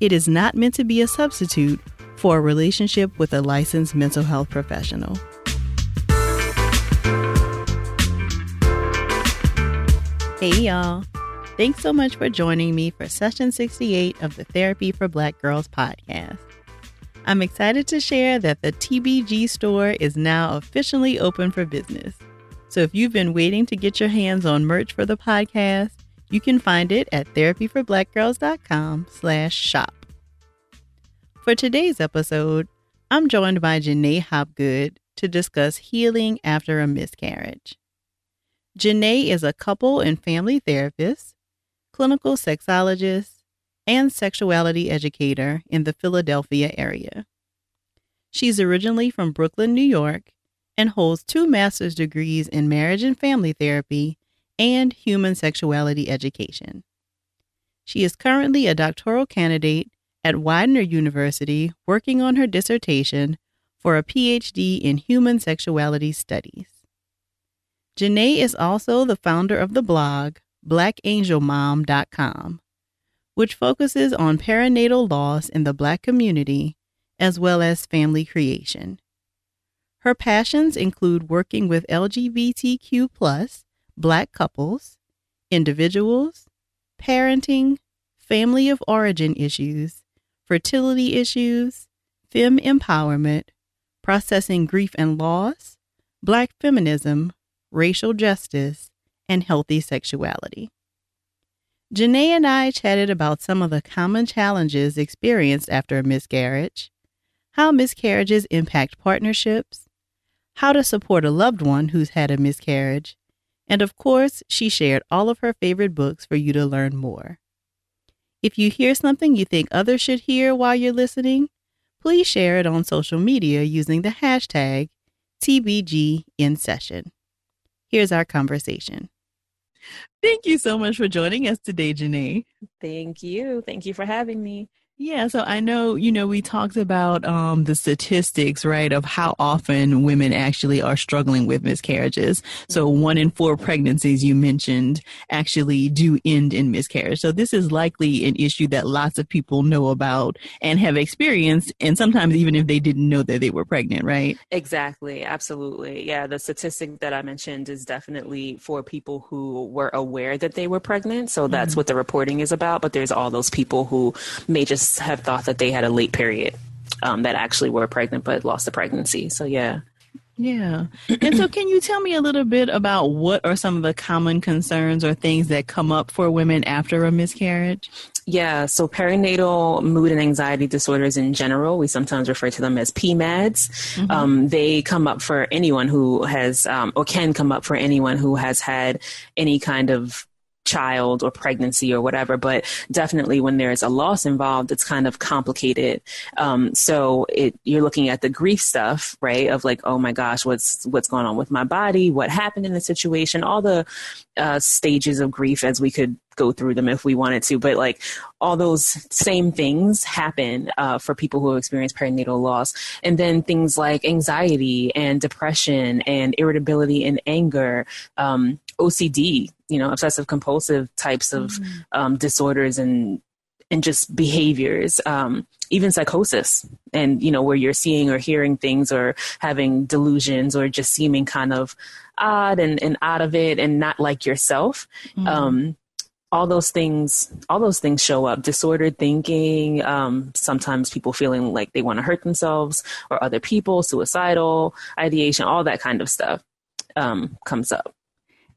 it is not meant to be a substitute for a relationship with a licensed mental health professional. Hey, y'all. Thanks so much for joining me for session 68 of the Therapy for Black Girls podcast. I'm excited to share that the TBG store is now officially open for business. So if you've been waiting to get your hands on merch for the podcast, you can find it at therapyforblackgirls.com slash shop. For today's episode, I'm joined by Janae Hopgood to discuss healing after a miscarriage. Janae is a couple and family therapist, clinical sexologist, and sexuality educator in the Philadelphia area. She's originally from Brooklyn, New York, and holds two master's degrees in marriage and family therapy and human sexuality education. She is currently a doctoral candidate at Widener University working on her dissertation for a PhD in human sexuality studies. Janae is also the founder of the blog blackangelmom.com, which focuses on perinatal loss in the Black community as well as family creation. Her passions include working with LGBTQ Black couples, individuals, parenting, family of origin issues, fertility issues, fem empowerment, processing grief and loss, Black feminism, racial justice, and healthy sexuality. Janae and I chatted about some of the common challenges experienced after a miscarriage, how miscarriages impact partnerships, how to support a loved one who's had a miscarriage, and of course, she shared all of her favorite books for you to learn more. If you hear something you think others should hear while you're listening, please share it on social media using the hashtag TBGInSession. Here's our conversation. Thank you so much for joining us today, Janae. Thank you. Thank you for having me. Yeah, so I know, you know, we talked about um, the statistics, right, of how often women actually are struggling with miscarriages. So mm-hmm. one in four pregnancies you mentioned actually do end in miscarriage. So this is likely an issue that lots of people know about and have experienced, and sometimes even if they didn't know that they were pregnant, right? Exactly, absolutely. Yeah, the statistic that I mentioned is definitely for people who were aware that they were pregnant. So that's mm-hmm. what the reporting is about. But there's all those people who may just have thought that they had a late period um, that actually were pregnant but lost the pregnancy. So yeah. Yeah. And so can you tell me a little bit about what are some of the common concerns or things that come up for women after a miscarriage? Yeah, so perinatal mood and anxiety disorders in general, we sometimes refer to them as PMADs. Mm-hmm. Um, they come up for anyone who has, um, or can come up for anyone who has had any kind of child or pregnancy or whatever, but definitely when there's a loss involved, it's kind of complicated. Um, so it, you're looking at the grief stuff, right? Of like, oh my gosh, what's what's going on with my body? What happened in the situation? All the uh, stages of grief as we could go through them if we wanted to, but like all those same things happen uh, for people who experience perinatal loss. And then things like anxiety and depression and irritability and anger, um, OCD, you know, obsessive compulsive types of mm-hmm. um, disorders and and just behaviors, um, even psychosis, and you know, where you're seeing or hearing things or having delusions or just seeming kind of odd and, and out of it and not like yourself. Mm-hmm. Um, all those things, all those things show up. Disordered thinking. Um, sometimes people feeling like they want to hurt themselves or other people. Suicidal ideation. All that kind of stuff um, comes up.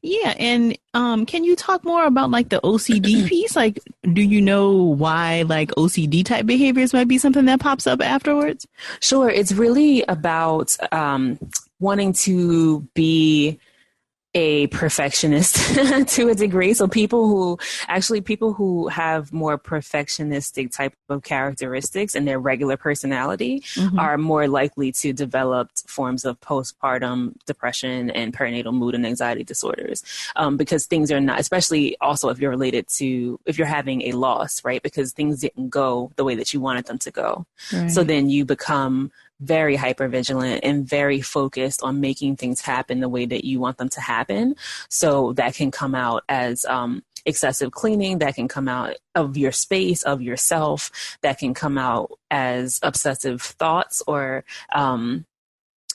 Yeah, and um, can you talk more about like the OCD piece? Like, do you know why like OCD type behaviors might be something that pops up afterwards? Sure, it's really about um, wanting to be a perfectionist to a degree. So people who actually people who have more perfectionistic type of characteristics in their regular personality mm-hmm. are more likely to develop forms of postpartum depression and perinatal mood and anxiety disorders um, because things are not, especially also if you're related to if you're having a loss, right? Because things didn't go the way that you wanted them to go. Right. So then you become very hyper vigilant and very focused on making things happen the way that you want them to happen. So that can come out as um, excessive cleaning, that can come out of your space, of yourself, that can come out as obsessive thoughts or um,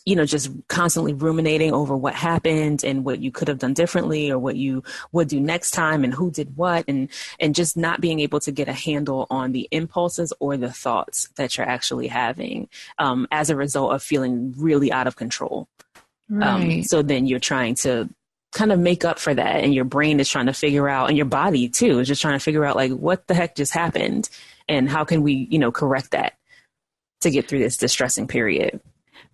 you know, just constantly ruminating over what happened and what you could have done differently or what you would do next time and who did what and and just not being able to get a handle on the impulses or the thoughts that you're actually having um, as a result of feeling really out of control. Um, right. Um, so then you're trying to kind of make up for that and your brain is trying to figure out and your body too is just trying to figure out like what the heck just happened and how can we you know correct that to get through this distressing period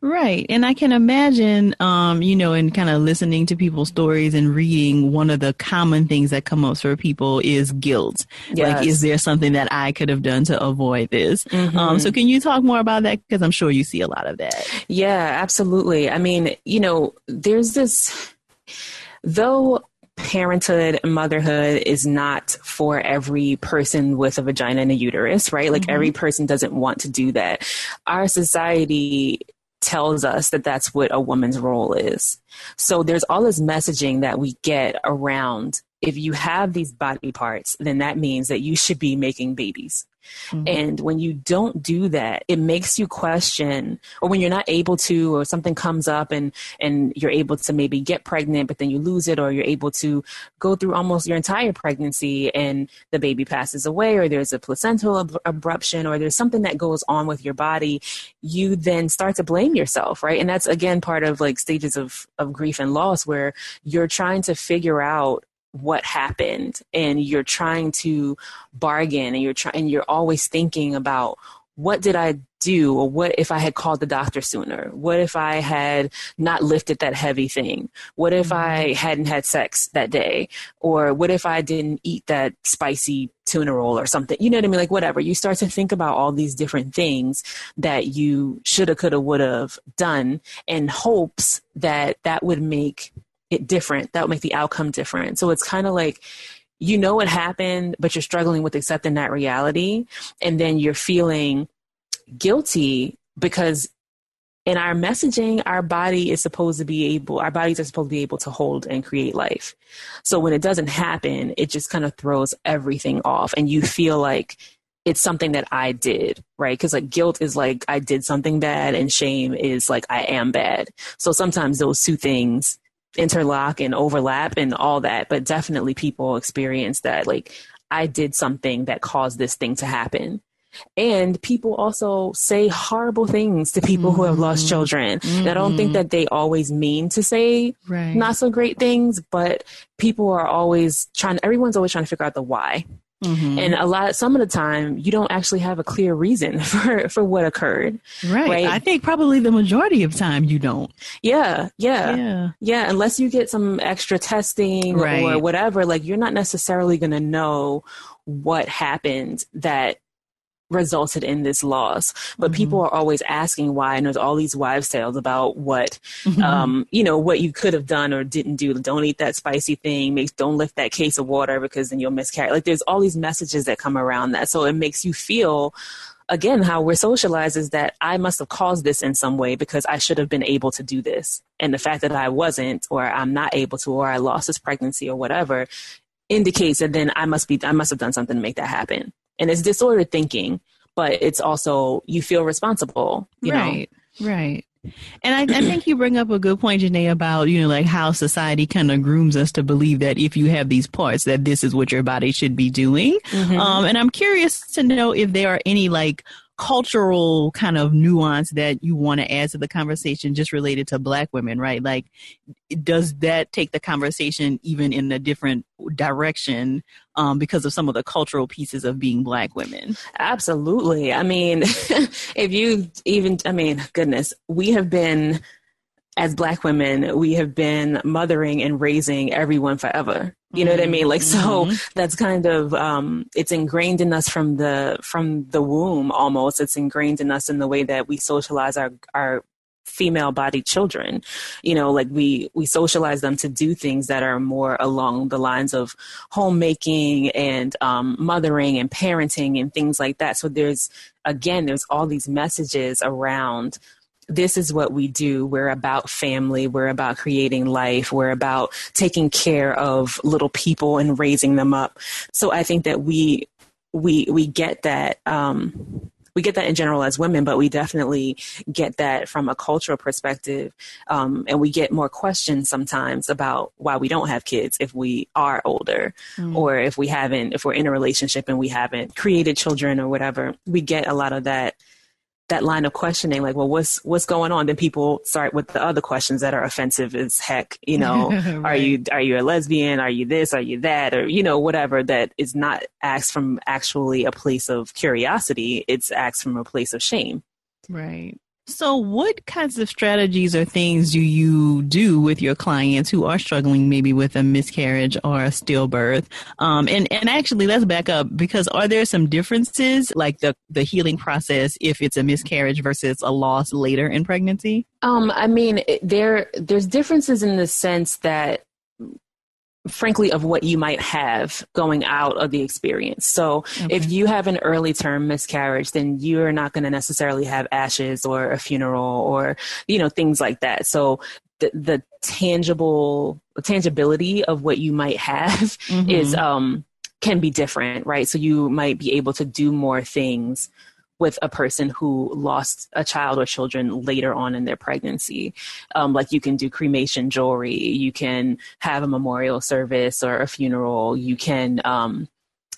Right. And I can imagine, um, you know, and kind of listening to people's stories and reading, one of the common things that come up for people is guilt. Yes. Like, is there something that I could have done to avoid this? Mm-hmm. Um, so can you talk more about that? Because I'm sure you see a lot of that. Yeah, absolutely. I mean, you know, there's this, though parenthood motherhood is not for every person with a vagina and a uterus, right? Like mm-hmm. every person doesn't want to do that. Our society tells us that that's what a woman's role is. So there's all this messaging that we get around if you have these body parts, then that means that you should be making babies. Mm-hmm. And when you don't do that, it makes you question, or when you're not able to, or something comes up and, and you're able to maybe get pregnant, but then you lose it, or you're able to go through almost your entire pregnancy and the baby passes away, or there's a placental ab- abruption, or there's something that goes on with your body, you then start to blame yourself, right? And that's again part of like stages of, of grief and loss where you're trying to figure out what happened and you're trying to bargain and you're trying and you're always thinking about what did I do or what if I had called the doctor sooner? What if I had not lifted that heavy thing? What if I mm-hmm. hadn't had sex that day? Or what if I didn't eat that spicy tuna roll or something? You know what I mean? Like whatever. You start to think about all these different things that you shoulda, coulda, would have done in hopes that that would make it different. That would make the outcome different. So it's kind of like, you know what happened, but you're struggling with accepting that reality. And then you're feeling guilty because in our messaging, our body is supposed to be able, our bodies are supposed to be able to hold and create life. So when it doesn't happen, it just kind of throws everything off and you feel like it's something that I did, right? Because like guilt is like I did something bad and shame is like I am bad. So sometimes those two things interlock and overlap and all that, but definitely people experience that like I did something that caused this thing to happen. And people also say horrible things to people mm-hmm. who have lost mm-hmm. children. Mm-hmm. I don't think mm-hmm. that they always mean to say right. not so great things, but people are always trying, everyone's always trying to figure out the why. Mm-hmm. And a lot, some of the time, you don't actually have a clear reason for for what occurred. Right. right. I think probably the majority of time you don't. Yeah, yeah, yeah, yeah. Unless you get some extra testing right. or whatever, like you're not necessarily going to know what happened that resulted in this loss. But mm-hmm. people are always asking why, and there's all these wives' tales about what, mm-hmm. um, you know, what you could have done or didn't do. Don't eat that spicy thing. Make, don't lift that case of water because then you'll miscarry. Like there's all these messages that come around that. So it makes you feel again, how we're socialized is that I must have caused this in some way because I should have been able to do this. And the fact that I wasn't, or I'm not able to, or I lost this pregnancy or whatever, indicates that then I must be, I must have done something to make that happen and it's disordered thinking but it's also you feel responsible right know? right and I, I, think you bring up a good point, Janae, about, you know, like how society kind of grooms us to believe that if you have these parts, that this is what your body should be doing. Mm-hmm. Um, and I'm curious to know if there are any like cultural kind of nuance that you want to add to the conversation just related to black women right? Like does that take the conversation even in a different direction um, because of some of the cultural pieces of being black women? Absolutely. I mean if you even i mean goodness we have been as black women, we have been mothering and raising everyone forever. You know what I mean? Like, so mm-hmm. that's kind of, um, it's ingrained in us from the, from the womb almost. It's ingrained in us in the way that we socialize our, our female bodied children you know like we we socialize them to do things that are more along the lines of homemaking and um, mothering and parenting and things like that so there's again there's all these messages around this is what we do. We're about family. We're about creating life. We're about taking care of little people and raising them up. So I think that we we we get that um, we get that in general as women, but we definitely get that from a cultural perspective. Um, and we get more questions sometimes about why we don't have kids if we are older mm. or if we haven't, if we're in a relationship and we haven't created children or whatever. We get a lot of that that line of questioning like well what's what's going on? Then people start with the other questions that are offensive as heck you know right. are you are you a lesbian? Are you this? Are you that? Or you know whatever that is not asked from actually a place of curiosity. It's asked from a place of shame. Right so, what kinds of strategies or things do you do with your clients who are struggling maybe with a miscarriage or a stillbirth? Um, and and actually, let's back up because are there some differences, like the the healing process, if it's a miscarriage versus a loss later in pregnancy? Um, I mean, there there's differences in the sense that frankly of what you might have going out of the experience. So okay. if you have an early term miscarriage, then you're not going to necessarily have ashes or a funeral or, you know, things like that. So the, the tangible tangibility of what you might have mm-hmm. is, um, can be different, right? So you might be able to do more things with a person who lost a child or children later on in their pregnancy. Um, like you can do cremation jewelry, you can have a memorial service or a funeral, you can, um,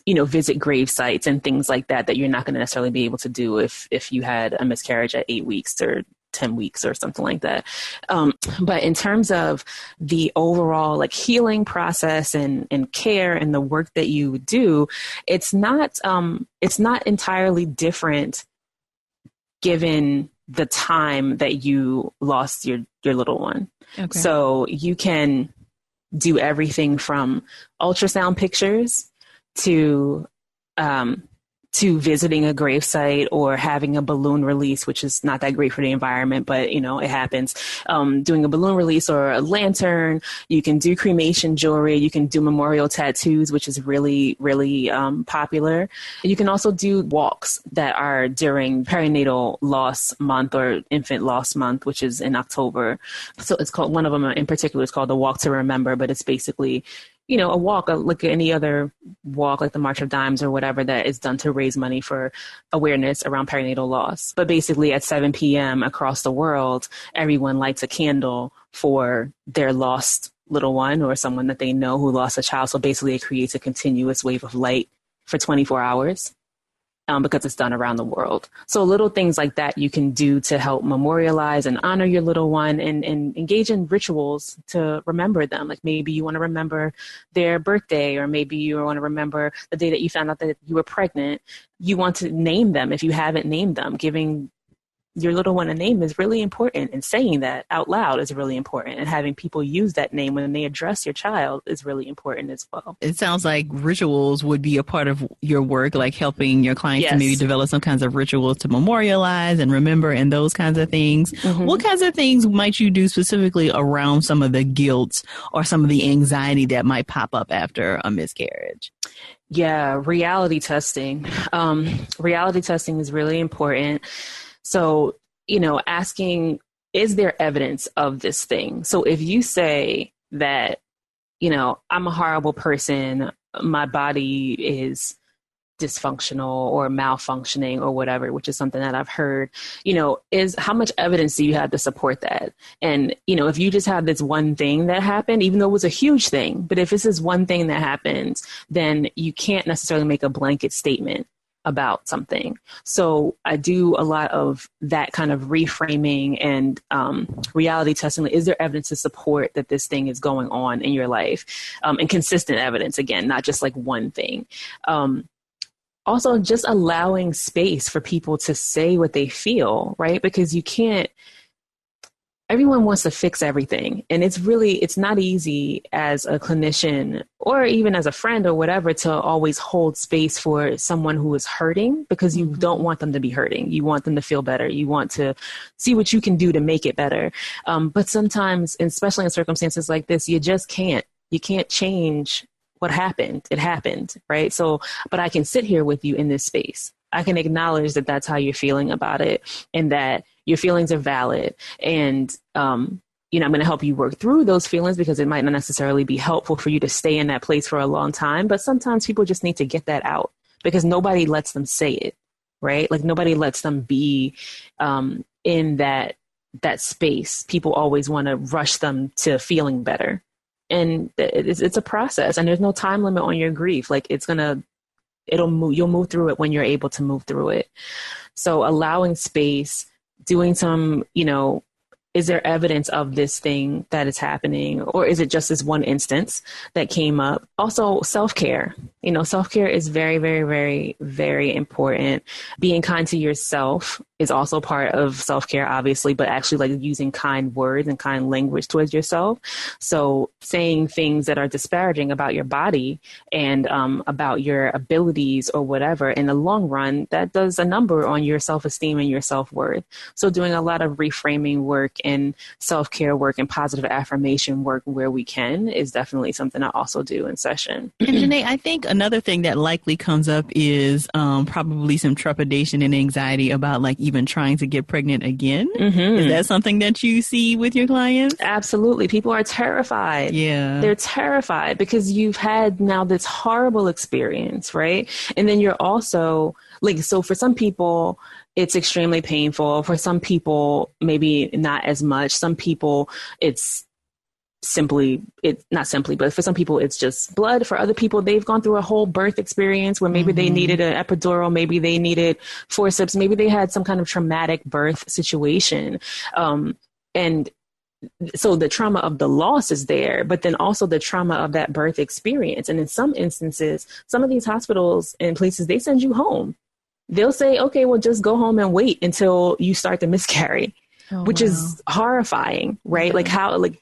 you know, visit grave sites and things like that that you're not going to necessarily be able to do if if you had a miscarriage at eight weeks or 10 weeks or something like that. Um, but in terms of the overall like healing process and, and care and the work that you do, it's not, um, it's not entirely different given the time that you lost your, your little one. Okay. So you can do everything from ultrasound pictures to um, to visiting a gravesite or having a balloon release, which is not that great for the environment, but you know, it happens. Um, doing a balloon release or a lantern. You can do cremation jewelry. You can do memorial tattoos, which is really, really um, popular. You can also do walks that are during perinatal loss month or infant loss month, which is in October. So it's called, one of them in particular is called the Walk to Remember, but it's basically you know, a walk, uh, like any other walk, like the March of Dimes or whatever that is done to raise money for awareness around perinatal loss. But basically, at 7 p.m. across the world, everyone lights a candle for their lost little one or someone that they know who lost a child. So basically, it creates a continuous wave of light for 24 hours um, because it's done around the world. So little things like that you can do to help memorialize and honor your little one and, and engage in rituals to remember them. Like maybe you want to remember their birthday or maybe you want to remember the day that you found out that you were pregnant. You want to name them if you haven't named them, giving your little one a name is really important and saying that out loud is really important and having people use that name when they address your child is really important as well. It sounds like rituals would be a part of your work like helping your clients yes. to maybe develop some kinds of rituals to memorialize and remember and those kinds of things. Mm-hmm. what kinds of things might you do specifically around some of the guilt or some of the anxiety that might pop up after a miscarriage? Yeah reality testing. Um, reality testing is really important so, you know, asking, is there evidence of this thing? So if you say that, you know, I'm a horrible person, my body is dysfunctional or malfunctioning or whatever which is something that i've heard you know is how much evidence do you have to support that and you know if you just have this one thing that happened even though it was a huge thing but if this is one thing that happens then you can't necessarily make a blanket statement about something. So I do a lot of that kind of reframing and um, reality testing. Is there evidence to support that this thing is going on in your life? Um, and consistent evidence, again, not just like one thing. Um, also, just allowing space for people to say what they feel, right? Because you can't everyone wants to fix everything and it's really it's not easy as a clinician or even as a friend or whatever to always hold space for someone who is hurting because you mm-hmm. don't want them to be hurting. You want them to feel better. You want to see what you can do to make it better. Um, but sometimes especially in circumstances like this you just can't you can't change what happened. It happened right? So but i can sit here with you in this space. I can acknowledge that that's how you're feeling about it and that your feelings are valid. And, um, you know, I'm going to help you work through those feelings because it might not necessarily be helpful for you to stay in that place for a long time. But sometimes people just need to get that out because nobody lets them say it, right? Like nobody lets them be um, in that that space. People always want to rush them to feeling better, and it's, it's a process. And there's no time limit on your grief. Like it's gonna it'll move you'll move through it when you're able to move through it so allowing space doing some you know is there evidence of this thing that is happening or is it just this one instance that came up? Also self-care. You know self-care is very very very very important. Being kind to yourself is also part of self care, obviously, but actually like using kind words and kind language towards yourself. So saying things that are disparaging about your body and um, about your abilities or whatever in the long run, that does a number on your self esteem and your self worth. So doing a lot of reframing work and self care work and positive affirmation work where we can is definitely something I also do in session. And Janae, I think another thing that likely comes up is um, probably some trepidation and anxiety about like even trying to get pregnant again. Mm-hmm. Is that something that you see with your clients? Absolutely. People are terrified. Yeah. They're terrified because you've had now this horrible experience, right? And then you're also like, so for some people, it's extremely painful. For some people, maybe not as much. Some people, it's simply it not simply but for some people it's just blood. For other people they've gone through a whole birth experience where maybe mm-hmm. they needed an epidural maybe they needed forceps maybe they had some kind of traumatic birth situation. Um, and so the trauma of the loss is there but then also the trauma of that birth experience. And in some instances some of these hospitals and places they send you home. They'll say okay well just go home and wait until you start to miscarry oh, which wow. is horrifying right? Like how like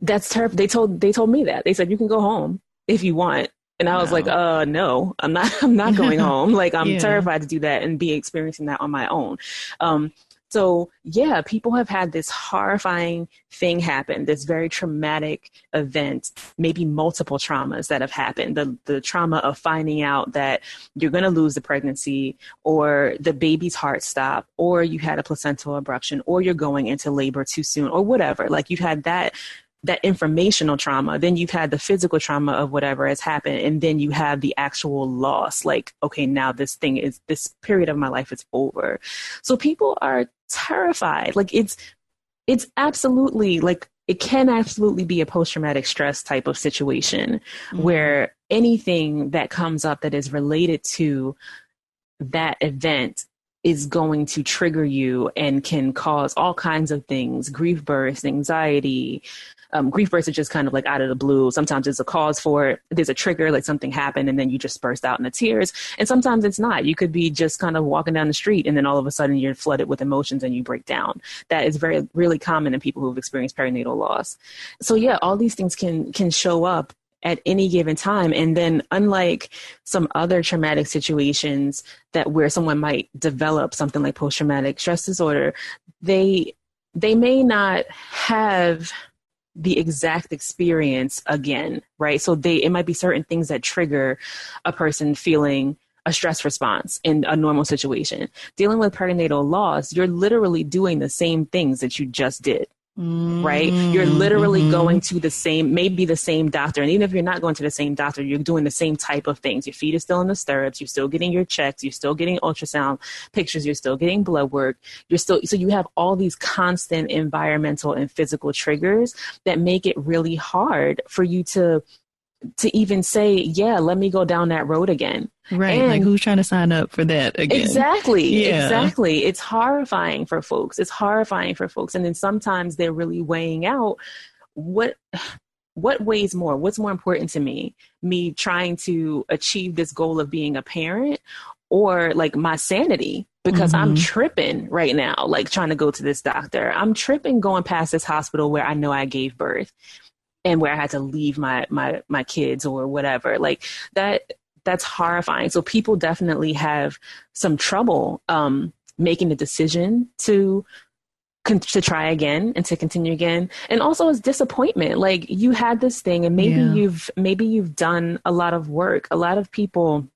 that's terrible. They told they told me that. They said you can go home if you want. And I was like, uh no, I'm not I'm not going home. Like I'm yeah. terrified to do that and be experiencing that on my own. Um so yeah, people have had this horrifying thing happen, this very traumatic event, maybe multiple traumas that have happened. The the trauma of finding out that you're gonna lose the pregnancy or the baby's heart stop, or you had a placental abruption, or you're going into labor too soon, or whatever. Like you've had that that informational trauma then you've had the physical trauma of whatever has happened and then you have the actual loss like okay now this thing is this period of my life is over so people are terrified like it's it's absolutely like it can absolutely be a post traumatic stress type of situation mm-hmm. where anything that comes up that is related to that event is going to trigger you and can cause all kinds of things grief bursts anxiety um, grief bursts are just kind of like out of the blue. Sometimes there's a cause for it. There's a trigger, like something happened, and then you just burst out in the tears. And sometimes it's not. You could be just kind of walking down the street, and then all of a sudden you're flooded with emotions and you break down. That is very really common in people who've experienced perinatal loss. So yeah, all these things can can show up at any given time and then unlike some other traumatic situations that where someone might develop something like post traumatic stress disorder they they may not have the exact experience again, right? So they it might be certain things that trigger a person feeling a stress response in a normal situation. Dealing with perinatal loss, you're literally doing the same things that you just did right? You're literally mm-hmm. going to the same, maybe the same doctor. And even if you're not going to the same doctor, you're doing the same type of things. Your feet are still in the stirrups. You're still getting your checks. You're still getting ultrasound pictures. You're still getting blood work. You're still, so you have all these constant environmental and physical triggers that make it really hard for you to to even say, yeah, let me go down that road again. Right. And like who's trying to sign up for that again? Exactly. Yeah. Exactly. It's horrifying for folks. It's horrifying for folks. And then sometimes they're really weighing out what what weighs more? What's more important to me? Me trying to achieve this goal of being a parent or like my sanity because mm-hmm. I'm tripping right now, like trying to go to this doctor. I'm tripping going past this hospital where I know I gave birth and where I had to leave my my my kids or whatever. Like that that's horrifying. So people definitely have some trouble um, making the decision to to try again and to continue again and also as disappointment like you had this thing and maybe yeah. you've maybe you've done a lot of work a lot of people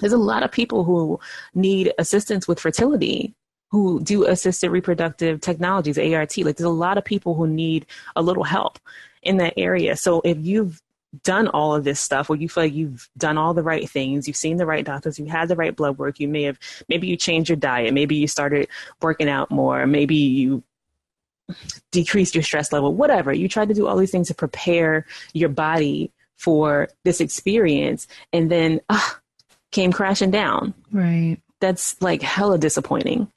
there's a lot of people who need assistance with fertility who do assisted reproductive technologies art like there's a lot of people who need a little help in that area. So if you've done all of this stuff or you feel like you've done all the right things you've seen the right doctors you had the right blood work you may have maybe you changed your diet maybe you started working out more maybe you decreased your stress level whatever. You tried to do all these things to prepare your body for this experience and then uh, came crashing down. Right. That's like hella disappointing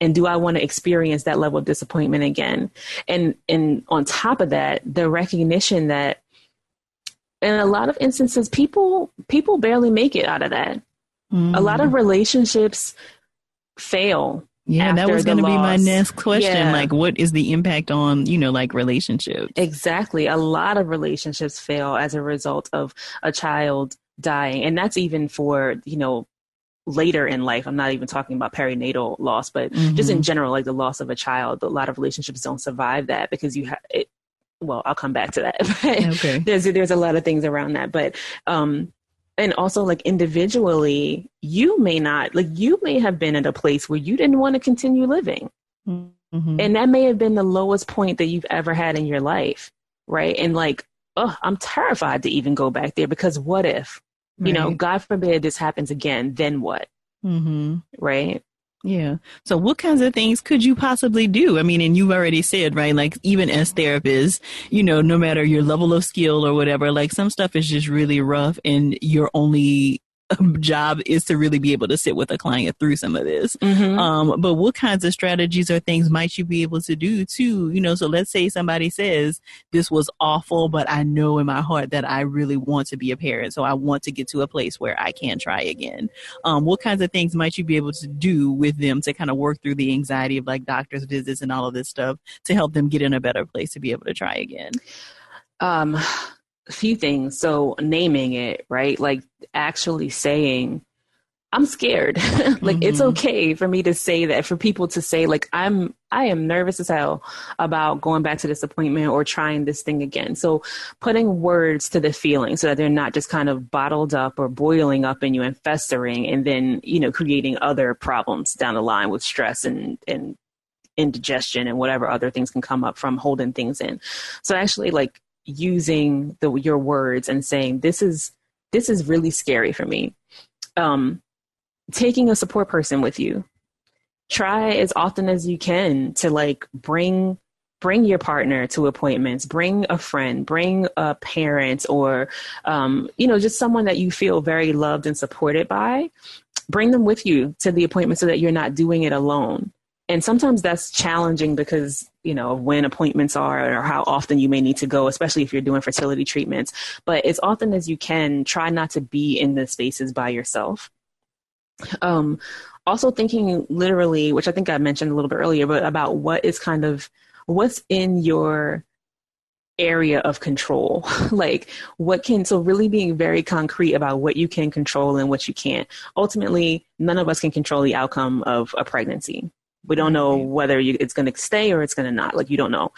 and do i want to experience that level of disappointment again and and on top of that the recognition that in a lot of instances people people barely make it out of that mm. a lot of mm. relationships fail yeah that was going to be my next question yeah. like what is the impact on you know like relationships exactly a lot of relationships fail as a result of a child dying and that's even for you know later in life i'm not even talking about perinatal loss but mm-hmm. just in mm-hmm. general like the loss of a child a lot of relationships don't survive that because you have well, I'll come back to that. okay. There's there's a lot of things around that, but um, and also like individually, you may not like you may have been at a place where you didn't want to continue living, mm-hmm. and that may have been the lowest point that you've ever had in your life, right? And like, oh, I'm terrified to even go back there because what if, right. you know, God forbid this happens again, then what? Mm-hmm. Right? Yeah. So what kinds of things could you possibly do? I mean, and you've already said, right? Like even as therapists, you know, no matter your level of skill or whatever, like some stuff is just really rough and you're only job is to really be able to sit with a client through some of this. Mm-hmm. Um, but what kinds of strategies or things might you be able to do too? You know, so let's say somebody says this was awful, but I know in my heart that I really want to be a parent. So I want to get to a place where I can try again. Um, what kinds of things might you be able to do with them to kind of work through the anxiety of like doctor's visits and all of this stuff to help them get in a better place to be able to try again? Um, few things. So naming it, right? Like actually saying, I'm scared. like mm-hmm. it's okay for me to say that, for people to say, like, I'm I am nervous as hell about going back to this appointment or trying this thing again. So putting words to the feeling so that they're not just kind of bottled up or boiling up in you and festering and then, you know, creating other problems down the line with stress and and indigestion and whatever other things can come up from holding things in. So actually like using the your words and saying this is this is really scary for me. Um, taking a support person with you. Try as often as you can to like bring bring your partner to appointments bring a friend bring a parent or um, you know just someone that you feel very loved and supported by. Bring them with you to the appointment so that you're not doing it alone and sometimes that's challenging because you know when appointments are or how often you may need to go especially if you're doing fertility treatments. But as often as you can try not to be in the spaces by yourself. Um, also thinking literally which i think i mentioned a little bit earlier but about what is kind of what's in your area of control? Like what can so really being very concrete about what you can control and what you can't. Ultimately none of us can control the outcome of a pregnancy we don't know whether you, it's going to stay or it's going to not. Like you don't know.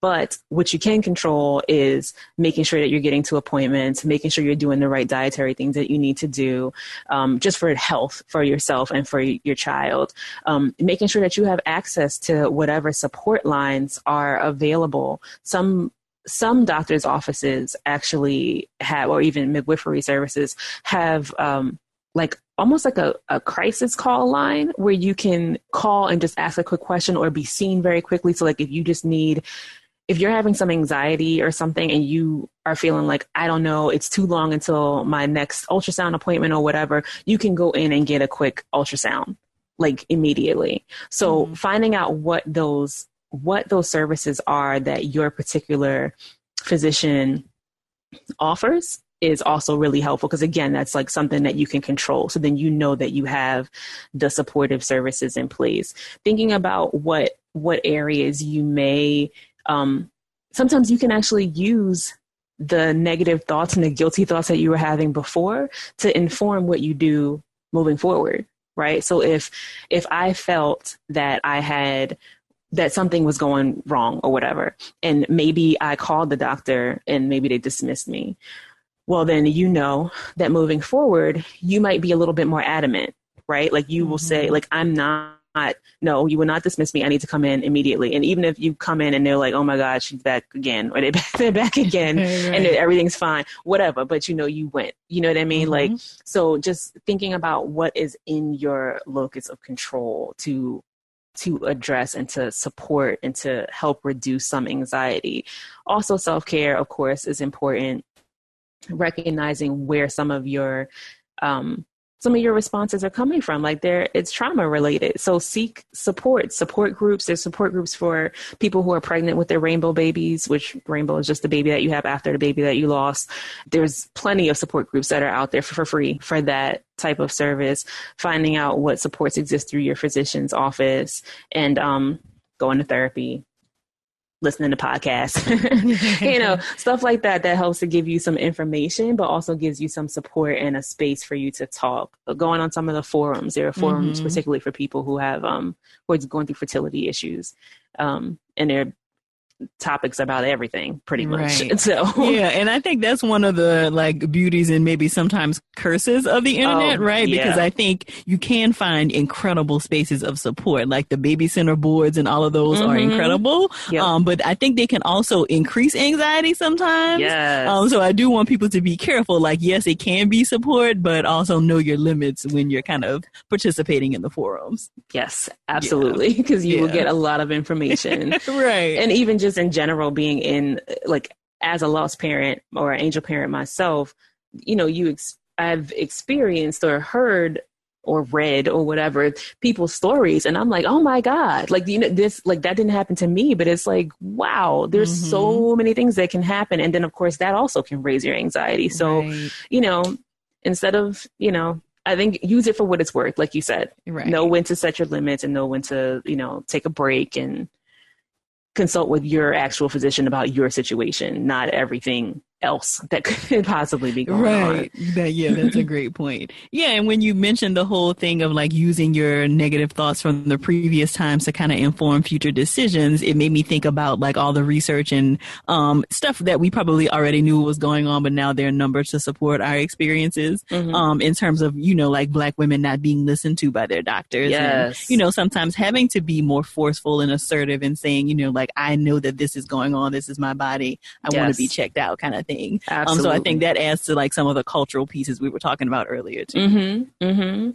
But what you can control is making sure that you're getting to appointments, making sure you're doing the right dietary things that you need to do, um, just for health for yourself and for your child. Um, making sure that you have access to whatever support lines are available. Some some doctors' offices actually have, or even midwifery services have um, like almost like a, a crisis call line where you can call and just ask a quick question or be seen very quickly. So, like, if you just need, if you're having some anxiety or something and you are feeling like, I don't know, it's too long until my next ultrasound appointment or whatever, you can go in and get a quick ultrasound like immediately. So, mm-hmm. finding out what those what those services are that your particular physician offers is also really helpful because again that's like something that you can control. So then you know that you have the supportive services in place. Thinking about what what areas you may um, sometimes you can actually use the negative thoughts and the guilty thoughts that you were having before to inform what you do moving forward right? So if if i felt that i had that something was going wrong or whatever and maybe i called the doctor and maybe they dismissed me well then you know that moving forward you might be a little bit more adamant right like you mm-hmm. will say mm-hmm. like i'm not no you will not dismiss me i need to come in immediately and even if you come in and they're like oh my god she's back again or they're back, they're back again right. and everything's fine whatever but you know you went you know what i mean mm-hmm. like so just thinking about what is in your locus of control to to address and to support and to help reduce some anxiety also self-care of course is important recognizing where some of your um, some of your responses are coming from. Like they're it's trauma related. So seek support support groups. There's support groups for people who are pregnant with their rainbow babies which rainbow is just the baby that you have after the baby that you lost. There's plenty of support groups that are out there for, for free for that type of service. Finding out what supports exist through your physician's office and um, going to therapy listening to podcasts, you know, stuff like that that helps to give you some information, but also gives you some support and a space for you to talk. But going on some of the forums, there are forums mm-hmm. particularly for people who have um who are going through fertility issues. Um, and they're topics about everything pretty much right. so yeah and i think that's one of the like beauties and maybe sometimes curses of the internet oh, right yeah. because i think you can find incredible spaces of support like the baby center boards and all of those mm-hmm. are incredible yep. um, but i think they can also increase anxiety sometimes yes. Um, so i do want people to be careful like yes it can be support but also know your limits when you're kind of participating in the forums yes absolutely because yeah. you yeah. will get a lot of information right and even just just in general being in like as a lost parent or an angel parent myself, you know, you ex- I've experienced or heard or read or whatever people's stories and i'm like oh my god like you know this like that didn't happen to me but it's like wow there's mm-hmm. so many things that can happen and then of course that also can raise your anxiety so right. you know instead of you know I think use it for what it's worth, like you said. Right. Know when to set your limits and know when to, you know, take a break and consult with your actual physician about your situation, not everything else that could possibly be going right. on. That, yeah, that's a great point. Yeah, and when you mentioned the whole thing of like using your negative thoughts from the previous times to kind of inform future decisions, it made me think about like all the research and um, stuff that we probably already knew was going on, but now there are numbers to support our experiences mm-hmm. um, in terms of, you know, like black women not being listened to by their doctors. Yes. And, you know, sometimes having to be more forceful and assertive and saying, you know, like, I know that this is going on. This is my body. I yes. want to be checked out kind of thing. Um, so I think that adds to like some of the cultural pieces we were talking about earlier too. Mm-hmm, mm-hmm.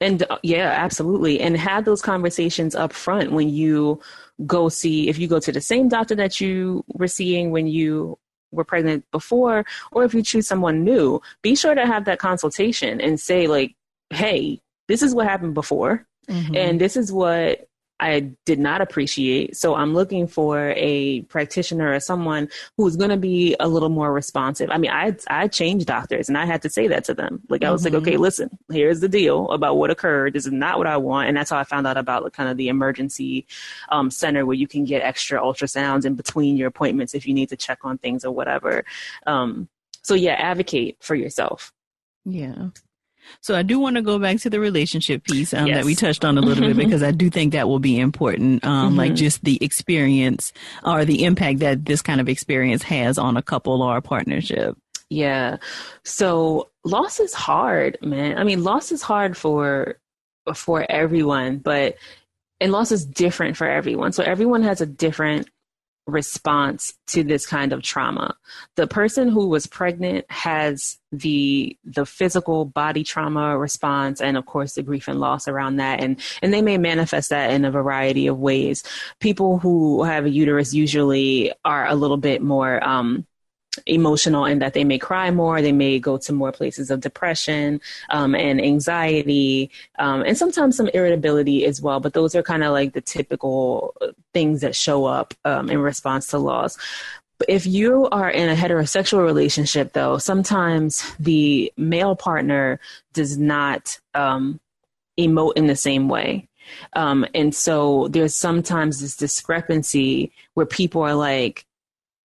And uh, yeah, absolutely. And have those conversations up front when you go see, if you go to the same doctor that you were seeing when you were pregnant before, or if you choose someone new, be sure to have that consultation and say like, hey, this is what happened before. Mm-hmm. And this is what I did not appreciate. So I'm looking for a practitioner or someone who's going to be a little more responsive. I mean, I I changed doctors and I had to say that to them. Like I was mm-hmm. like, okay, listen, here's the deal about what occurred. This is not what I want, and that's how I found out about like, kind of the emergency um, center where you can get extra ultrasounds in between your appointments if you need to check on things or whatever. Um, so yeah, advocate for yourself. Yeah. So I do want to go back to the relationship piece um, yes. that we touched on a little bit because I do think that will be important. Um, mm-hmm. Like just the experience or the impact that this kind of experience has on a couple or a partnership. Yeah. So loss is hard, man. I mean, loss is hard for for everyone, but and loss is different for everyone. So everyone has a different response to this kind of trauma. The person who was pregnant has the the physical body trauma response and of course the grief and loss around that and and they may manifest that in a variety of ways. People who have a uterus usually are a little bit more um emotional in that they may cry more, they may go to more places of depression um, and anxiety, um, and sometimes some irritability as well. But those are kind of like the typical things that show up um, in response to loss. if you are in a heterosexual relationship, though, sometimes the male partner does not um, emote in the same way. Um, and so there's sometimes this discrepancy where people are like,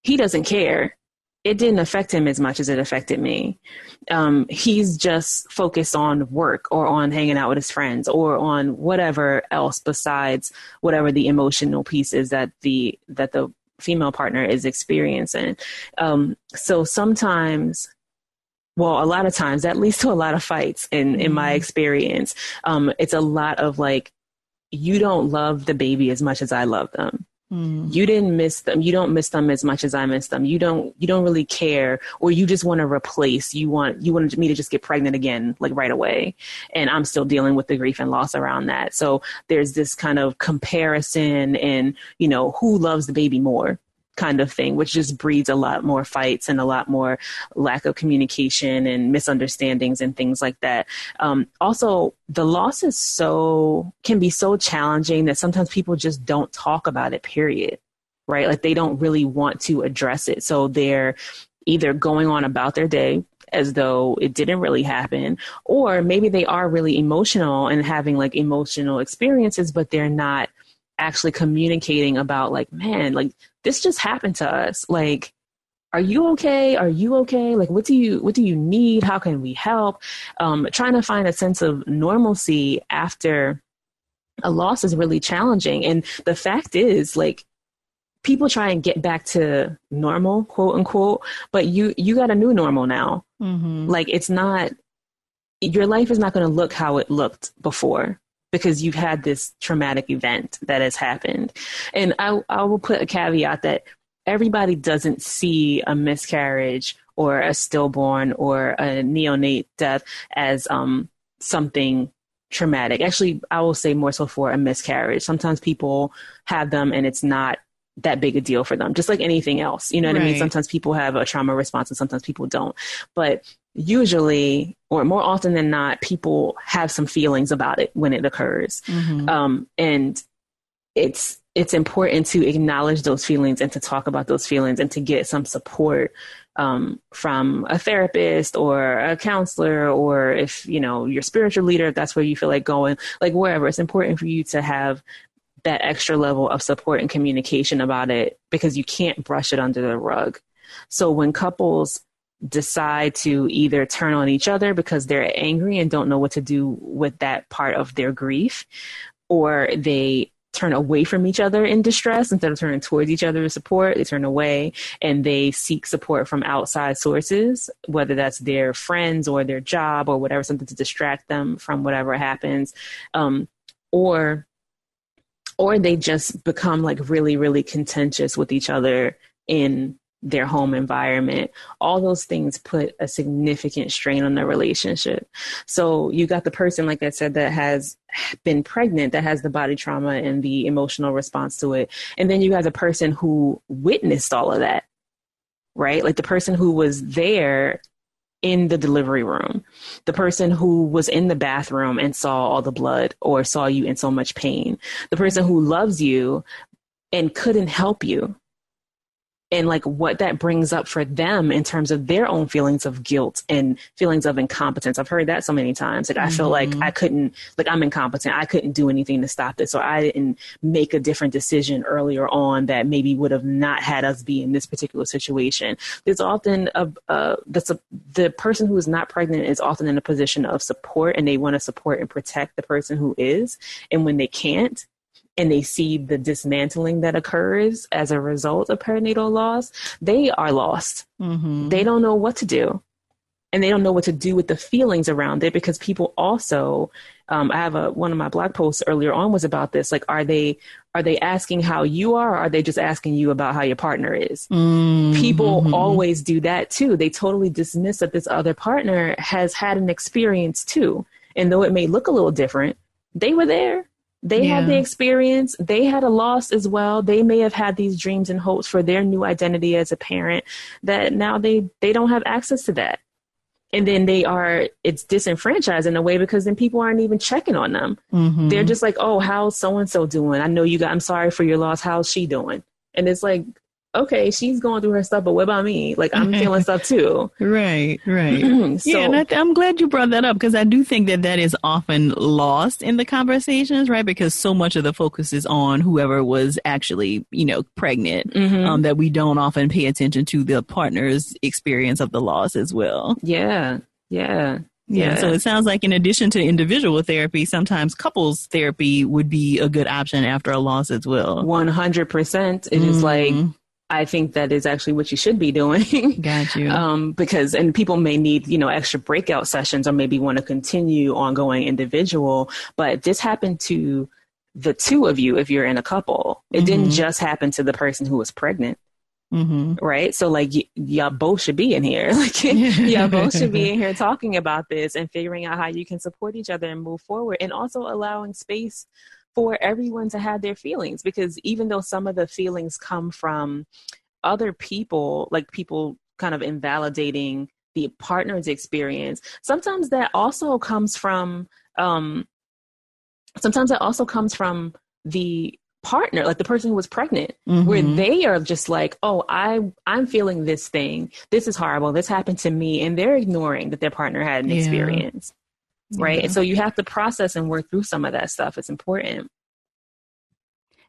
he doesn't care. It didn't affect him as much as it affected me. Um, he's just focused on work or on hanging out with his friends or on whatever else besides whatever the emotional piece is that the that the female partner is experiencing. Um, so sometimes well, a lot of times that leads to a lot of fights in, in my mm-hmm. experience. Um, it's a lot of like, you don't love the baby as much as I love them. Mm. You didn't miss them. You don't miss them as much as I miss them. You don't. You don't really care, or you just want to replace. You want. You wanted me to just get pregnant again, like right away, and I'm still dealing with the grief and loss around that. So there's this kind of comparison, and you know, who loves the baby more? Kind of thing, which just breeds a lot more fights and a lot more lack of communication and misunderstandings and things like that. Um, also, the loss is so, can be so challenging that sometimes people just don't talk about it, period. Right? Like they don't really want to address it. So they're either going on about their day, as though it didn't really happen or maybe they are really emotional and having like emotional experiences but they're not actually communicating about like man like this just happened to us. Like are you okay? Are you okay? Like what do you what do you need? How can we help? Um, trying to find a sense of normalcy after a loss is really challenging. And the fact is like people try and get back to normal quote unquote but you you got a new normal now. Mm-hmm. like it's not your life is not going to look how it looked before because you've had this traumatic event that has happened. And I, I will put a caveat that everybody doesn't see a miscarriage or a stillborn or a neonate death as um, something traumatic. Actually, I will say more so for a miscarriage. Sometimes people have them and it's not that big a deal for them, just like anything else. You know what right. I mean? Sometimes people have a trauma response and sometimes people don't. But usually, or more often than not, people have some feelings about it when it occurs. Mm-hmm. Um, and it's it's important to acknowledge those feelings and to talk about those feelings and to get some support um, from a therapist or a counselor or if you know your spiritual leader if that's where you feel like going like wherever it's important for you to have that extra level of support and communication about it because you can't brush it under the rug. So when couples decide to either turn on each other because they're angry and don't know what to do with that part of their grief, or they turn away from each other in distress. Instead of turning towards each other to support they turn away and they seek support from outside sources whether that's their friends or their job or whatever something to distract them from whatever happens. Um, or or they just become like really, really contentious with each other in their home environment. All those things put a significant strain on the relationship. So you got the person, like I said, that has been pregnant, that has the body trauma and the emotional response to it. And then you have the person who witnessed all of that, right? Like the person who was there in the delivery room, the person who was in the bathroom and saw all the blood or saw you in so much pain, the person who loves you and couldn't help you and like what that brings up for them in terms of their own feelings of guilt and feelings of incompetence. I've heard that so many times. Like mm-hmm. I feel like mm-hmm. I couldn't, like I'm incompetent. I couldn't do anything to stop this. So I didn't make a different decision earlier on that maybe would have not had us be in this particular situation. There's often a, uh, that's a, the person who is not pregnant is often in a position of support and they want to support and protect the person who is. And when they can't, and they see the dismantling that occurs as a result of perinatal loss, they are lost. Mm-hmm. They don't know what to do. And they don't know what to do with the feelings around it because people also, um, I have a, one of my blog posts earlier on was about this. Like, are they, are they asking how you are or are they just asking you about how your partner is? Mm-hmm. People always do that too. They totally dismiss that this other partner has had an experience too. And though it may look a little different, they were there they yeah. had the experience. They had a loss as well. They may have had these dreams and hopes for their new identity as a parent that now they, they don't have access to that. And then they are, it's disenfranchised in a way because then people aren't even checking on them. Mm-hmm. They're just like, oh, how's so and so doing? I know you got, I'm sorry for your loss. How's she doing? And it's like, okay, she's going through her stuff, but what about me? Like I'm feeling stuff too. Right, right. so, yeah, and I, am glad you brought that up because I do think that that is often lost in the conversations, right? Because so much of the focus is on whoever was actually, you know, pregnant, mm-hmm. um, that we don't often pay attention to the partner's experience of the loss as well. Yeah, yeah. Yeah, so it sounds like in addition to individual therapy, sometimes couples therapy would be a good option after a loss as well. 100%. It mm-hmm. is like I think that is actually what you should be doing. Got you. um, because, and people may need, you know, extra breakout sessions or maybe want to continue ongoing individual, but this happened to the two of you if you're in a couple. It mm-hmm. didn't just happen to the person who was pregnant. Mm-hmm. Right. So like y- y'all both should be in here. Like y'all both should be in here talking about this and figuring out how you can support each other and move forward and also allowing space for everyone to have their feelings because even though some of the feelings come from other people, like people kind of invalidating the partner's experience, sometimes that also comes from um sometimes that also comes from the partner like the person who was pregnant mm-hmm. where they are just like oh i i'm feeling this thing this is horrible this happened to me and they're ignoring that their partner had an yeah. experience right? And so you have to process and work through some of that stuff. It's important.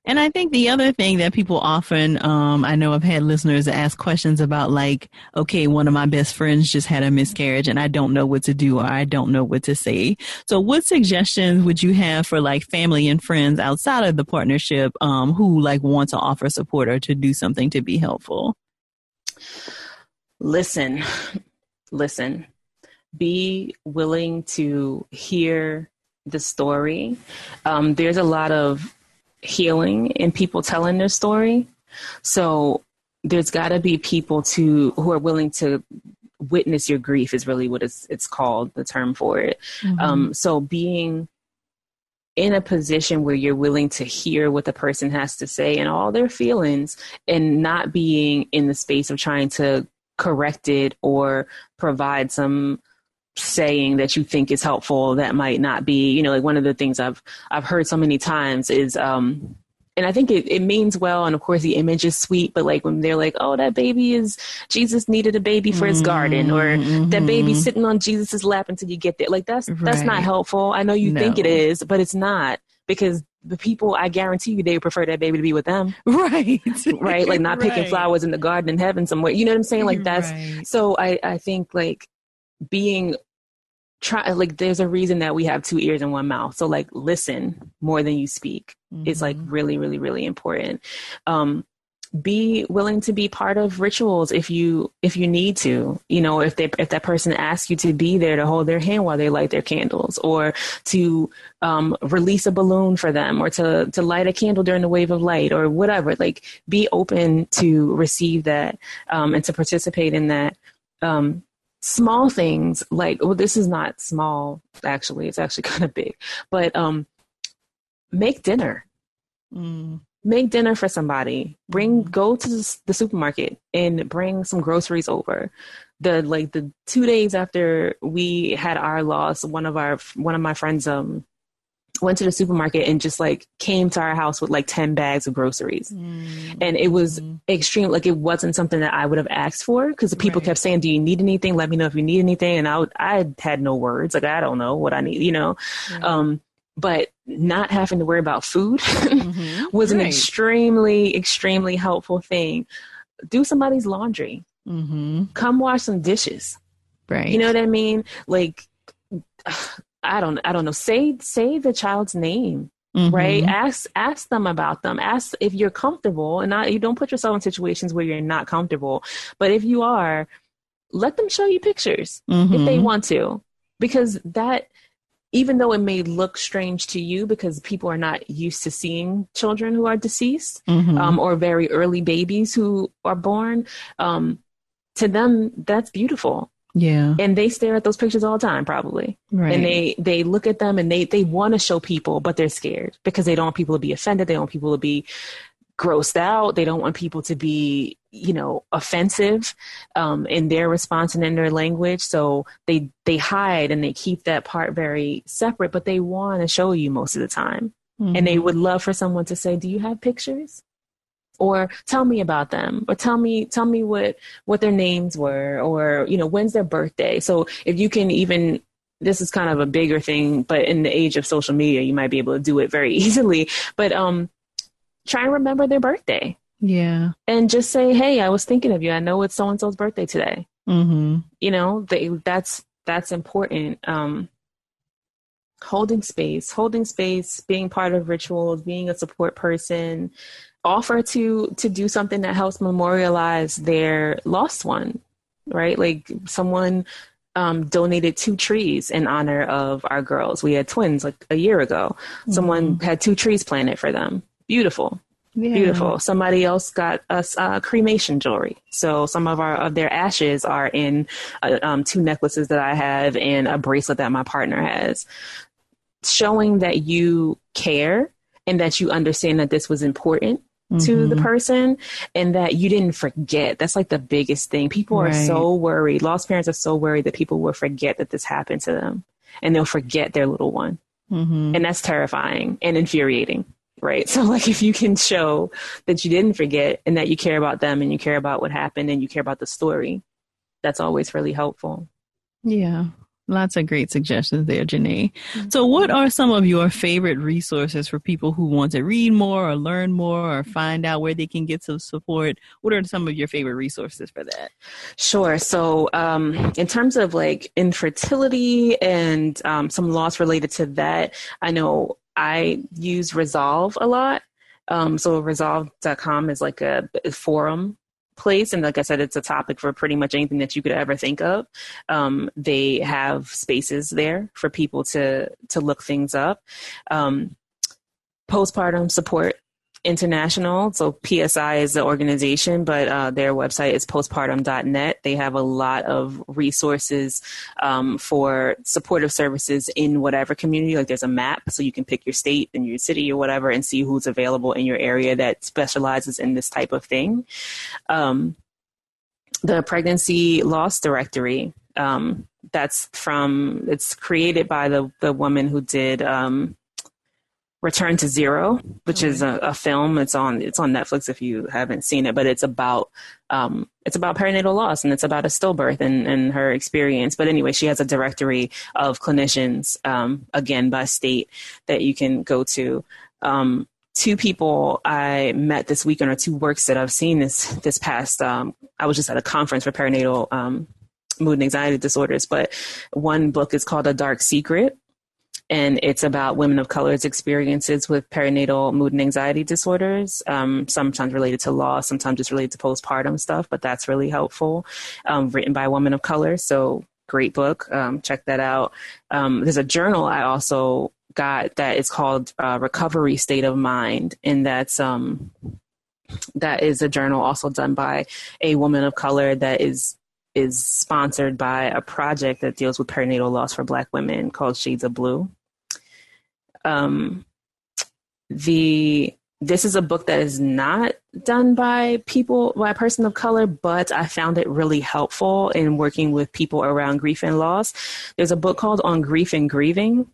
And I think the other thing that people often, um, I know I've had listeners ask questions about like, okay, one of my best friends just had a miscarriage and I don't know what to do or I don't know what to say. So what suggestions would you have for like family and friends outside of the partnership, um, who like want to offer support or to do something to be helpful? Listen, listen be willing to hear the story. Um, there's a lot of healing in people telling their story. So there's got to be people to who are willing to witness your grief is really what it's it's called the term for it. Mm-hmm. Um, so being in a position where you're willing to hear what the person has to say and all their feelings and not being in the space of trying to correct it or provide some saying that you think is helpful that might not be you know like one of the things i've i've heard so many times is um and I think it, it means well, and of course the image is sweet. But like when they're like, "Oh, that baby is Jesus needed a baby for his mm-hmm, garden," or mm-hmm. "That baby sitting on Jesus's lap until you get there," like that's right. that's not helpful. I know you no. think it is, but it's not because the people I guarantee you they prefer that baby to be with them. Right. right. Like not picking right. flowers in the garden in heaven somewhere. You know what I'm saying? Like that's right. so I, I think like being try like there's a reason that we have two ears and one mouth so like listen more than you speak mm-hmm. is like mm-hmm. really really really important um be willing to be part of rituals if you if you need to you know if they if that person asks you to be there to hold their hand while they light their candles or to um, release a balloon for them or to to light a candle during the wave of light or whatever like be open to receive that um, and to participate in that um, small things like well this is not small actually it's actually kind of big but um make dinner mm. make dinner for somebody bring mm. go to the supermarket and bring some groceries over the like the two days after we had our loss one of our one of my friends um went to the supermarket and just like came to our house with like 10 bags of groceries. Mm-hmm. And it was mm-hmm. extreme. Like it wasn't something that I would have asked for because the people right. kept saying, do you need anything? Let me know if you need anything. And I, would, I had no words. Like, I don't know what I need, you know? Um, but not having to worry about food mm-hmm. was right. an extremely, extremely helpful thing. Do somebody's laundry. Mm-hmm. Come wash some dishes. Right. You know what I mean? Like, I don't I don't know. Say say the child's name. Mm-hmm. Right. Ask ask them about them. Ask if you're comfortable and not you don't put yourself in situations where you're not comfortable. But if you are, let them show you pictures mm-hmm. if they mm-hmm. want to. Because that even though it may look strange to you because people are not used to seeing children who are deceased mm-hmm. um, or very early babies who are born, um, to them that's beautiful yeah. And they stare at those pictures all the time, probably. Right. And they, they look at them and they, they want to show people, but they're scared because they don't want people to be offended. They don't want people to be grossed out. They don't want people to be, you know, offensive um, in their response and in their language. So they, they hide and they keep that part very separate, but they want to show you most of the time. Mm-hmm. And they would love for someone to say, do you have pictures? Or tell me about them or tell me tell me what what their names were or you know when's their birthday. So if you can even this is kind of a bigger thing but in the age of social media you might be able to do it very easily. But um try and remember their birthday. Yeah. And just say hey i was thinking of you. I know it's so and so's birthday today. Mm-hmm. you know they that's that's important. Um holding space holding space being part of rituals being a support person offer to to do something that helps memorialize their lost one right? Like someone um, donated two trees in honor of our girls. We had twins like a year ago. Mm-hmm. someone had two trees planted for them. Beautiful. Yeah. beautiful. Somebody else got us uh, cremation jewelry. So some of our of their ashes are in uh, um, two necklaces that i have and a bracelet that my partner has. Showing that you care and that you understand that this was important mm-hmm. to the mm-hmm. person and that you didn't forget. That's like the biggest thing. People right. are so worried. Lost parents are so worried that people will forget that this happened to them and they'll forget their little one. Mm-hmm. And that's terrifying and infuriating. Right. So, like, if you can show that you didn't forget and that you care about them and you care about what happened and you care about the story, that's always really helpful. Yeah. Lots of great suggestions there, Janae. So, what are some of your favorite resources for people who want to read more or learn more or find out where they can get some support? What are some of your favorite resources for that? Sure. So, um, in terms of like infertility and um, some loss related to that, I know I use Resolve a lot. Um, so, resolve.com is like a forum place. And like I said, it's a topic for pretty much anything that you could ever think of. Um, they have spaces there for people to to look things up. Um, postpartum support International. So PSI is the organization, but uh, their website is postpartum.net. They have a lot of resources um, for supportive services in whatever community. Like there's a map, so you can pick your state and your city or whatever and see who's available in your area that specializes in this type of thing. Um, the pregnancy loss directory. Um, that's from it's created by the the woman who did um, Return to Zero, which is a, a, film. It's on it's on Netflix if you haven't seen it, but it's about um, it's about perinatal loss and it's about a stillbirth and, and her experience. But anyway, she has a directory of clinicians, um, again by state, that you can go to. Um, two people I met this weekend, or two works that I've seen this this past. Um, I was just at a conference for perinatal um, mood and anxiety disorders, but one book is called A Dark Secret and it's about women of color's experiences with perinatal mood and anxiety disorders, um, sometimes related to loss, sometimes just related to postpartum stuff, but that's really helpful. Um, written by a woman of color, so great book. Um, check that out. Um, there's a journal I also got that is called uh, Recovery State of Mind, and that's um, that is a journal also done by a woman of color that is is sponsored by a project that deals with perinatal loss for Black women called Shades of Blue um, the this is a book that is not done by people by a person of color but i found it really helpful in working with people around grief and loss. There's a book called on grief and grieving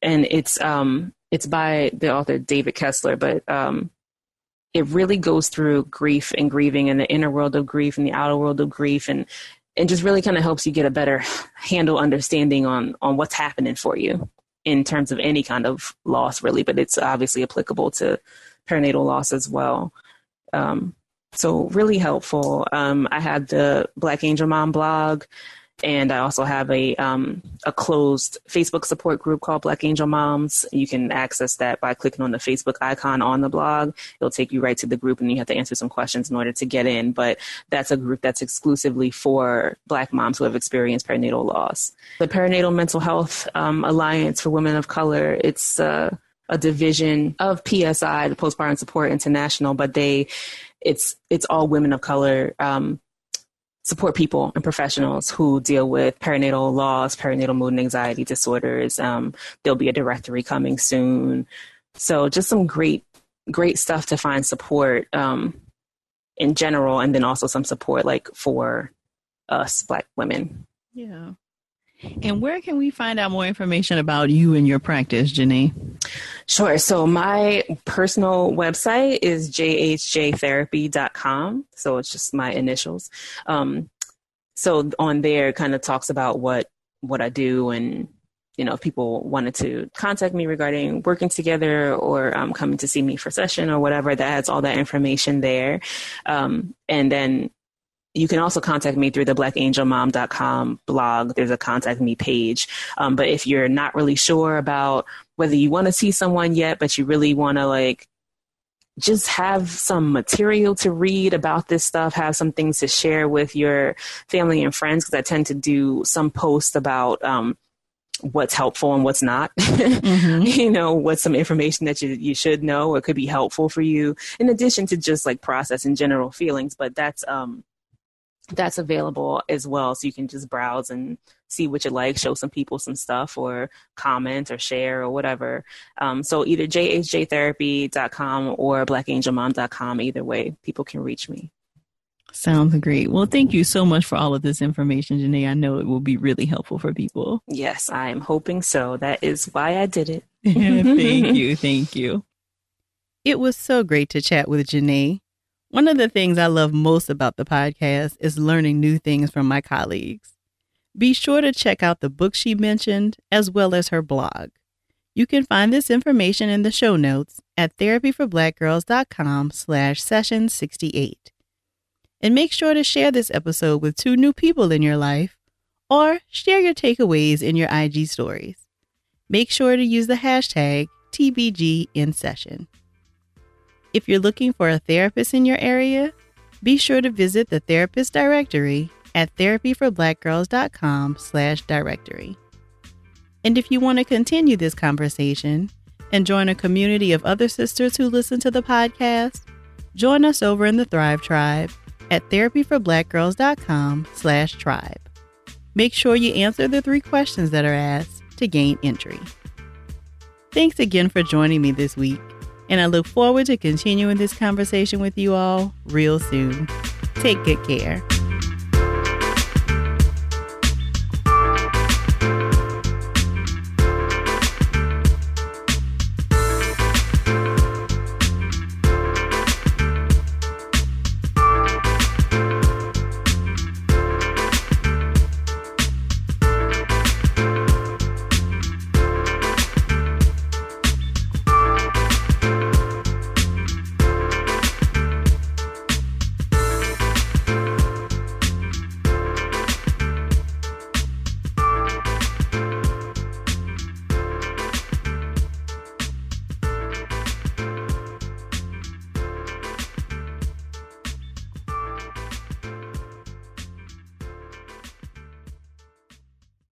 and it's um it's by the author david kessler but um it really goes through grief and grieving and the inner world of grief and the outer world of grief and and just really kind of helps you get a better handle understanding on on what's happening for you in terms of any kind of loss, really, but it's obviously applicable to perinatal loss as well. Um, so really helpful. Um, I had the Black Angel Mom blog, and I also have a um, a closed Facebook support group called Black Angel Moms. You can access that by clicking on the Facebook icon on the blog. It'll take you right to the group, and you have to answer some questions in order to get in. But that's a group that's exclusively for Black moms who have experienced perinatal loss. The Perinatal Mental Health um, Alliance for Women of Color. It's uh, a division of PSI, the Postpartum Support International, but they it's it's all women of color um, support people and professionals who deal with perinatal loss, perinatal mood and anxiety disorders. Um, there'll be a directory coming soon. So just some great, great stuff to find support um, in general, and then also some support like for us Black women. Yeah. And where can we find out more information about you and your practice, Janae? Sure. So my personal website is jhjtherapy.com. So it's just my initials. Um, so on there it kind of talks about what what I do and you know if people wanted to contact me regarding working together or um, coming to see me for session or whatever that has all that information there um, and then you can also contact me through the blackangelmom.com blog. There's a contact me page. Um, but if you're not really sure about whether you want to see someone yet, but you really want to like just have some material to read about this stuff, have some things to share with your family and friends, because I tend to do some posts about um, what's helpful and what's not. mm-hmm. you know, what's some information that you, you should know or could be helpful for you, in addition to just like processing general feelings. But that's um, that's available as well. So you can just browse and see what you like, show some people some stuff or comment or share or whatever. Um, so either jhjtherapy.com or blackangelmom.com, either way, people can reach me. Sounds great. Well, thank you so much for all of this information, Janae. I know it will be really helpful for people. Yes, I am hoping so. That is why I did it. thank you. Thank you. It was so great to chat with Janae. One of the things I love most about the podcast is learning new things from my colleagues. Be sure to check out the book she mentioned as well as her blog. You can find this information in the show notes at therapyforblackgirls.com slash session 68. And make sure to share this episode with two new people in your life or share your takeaways in your IG stories. Make sure to use the hashtag TBG in session. If you're looking for a therapist in your area, be sure to visit the therapist directory at therapyforblackgirls.com slash directory. And if you want to continue this conversation and join a community of other sisters who listen to the podcast, join us over in the Thrive Tribe at therapyforblackgirls.com slash tribe. Make sure you answer the three questions that are asked to gain entry. Thanks again for joining me this week and I look forward to continuing this conversation with you all real soon. Take good care.